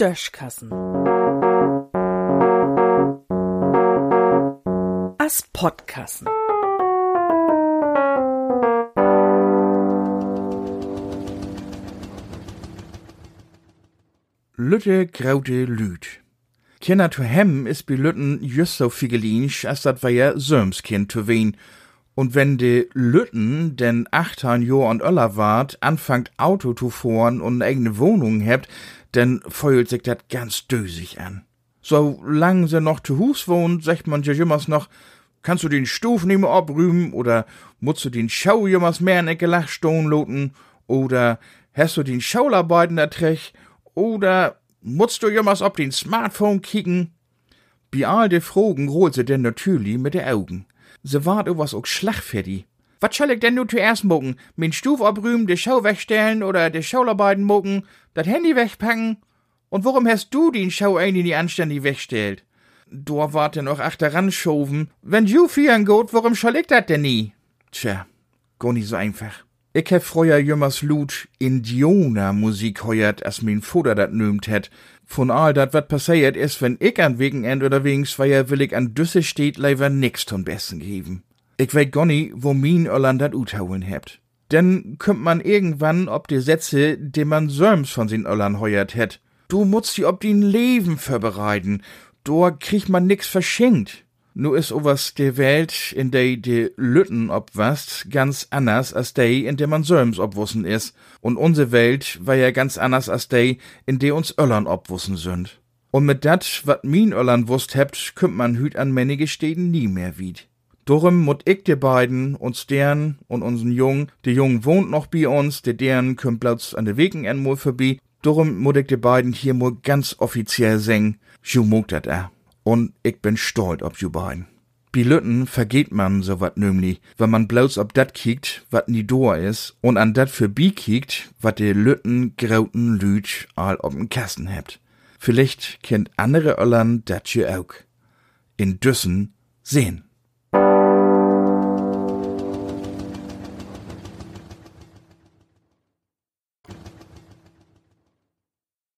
Döschkassen. As Podkassen. Lütte graute Lüt. Kinder zu hem is bi Lütten just so figelinsch, als dat wir Sömskind zu wen. Und wenn de Lütten den 18 Jahr und öller wart, anfangt Auto zu fahren und eine eigene Wohnung hebt, dann feult sich dat ganz dösig an. So lang se noch zu Hus wohnt, sagt man ja jümmers noch, kannst du den Stuf mehr abrühmen oder musst du den Schau jümmers mehr in Ecke Lachstone loten oder hast du den Schaularbeiten ertrech oder musst du jemals ob den Smartphone kicken? Bi all de Frogen rollt se denn natürlich mit de Augen. Se wart o was auch schlagfertig. Was soll ich denn nu zuerst mucken? Min Stuf abrühmen, de Schau wegstellen oder de Schaularbeiten mucken, dat Handy wegpacken? Und warum hast du den Schau ein in die anständig wegstellt? Du wart denn auch achteran schoven. Wenn du fieren gut, warum soll ich dat denn nie? Tja, go nicht so einfach. Ich hab früher jümmers Lut Indianer-Musik heuert, as min Vater dat nömt het. Von all dat wat passiert is, wenn ich an Wegenend oder wegen Zweier will ich an Düsse steht leider nix ton Besten geben. Ich weet gar nie, wo min Irland dat uthauen hebt. Denn kümmt man irgendwann ob die Sätze, die man söms von sin Irland heuert het. Du musst die ob din Leben vorbereiten. Dort kriegt man nix verschenkt. Nu is owas de Welt, in der de Lütten obwast, ganz anders als de, in der man söms obwussen is. Und unsere Welt war ja ganz anders als de, in der uns Öllern obwussen sind. Und mit dat, wat min Öllern wusst hebt, kümmt man hüt an männige Städten nie mehr wied. Darum mut ich de beiden, uns deren und unseren Jungen, de Jungen wohnt noch bei uns, de deren kümmt bloß an de Wegen einmal vorbei, darum mut ich de beiden hier mal ganz offiziell singen, ju mogt dat er und ich bin stolz ob ju beiden. Bi Lütten vergeht man so wat nümli, wenn man bloß ob dat kiekt, wat nie doa is, und an dat für bi kiekt, wat de Lütten grauten Lüt all ob'n Kasten hebt. Vielleicht kennt andere Öllern dat ju auch. In Düssen sehen.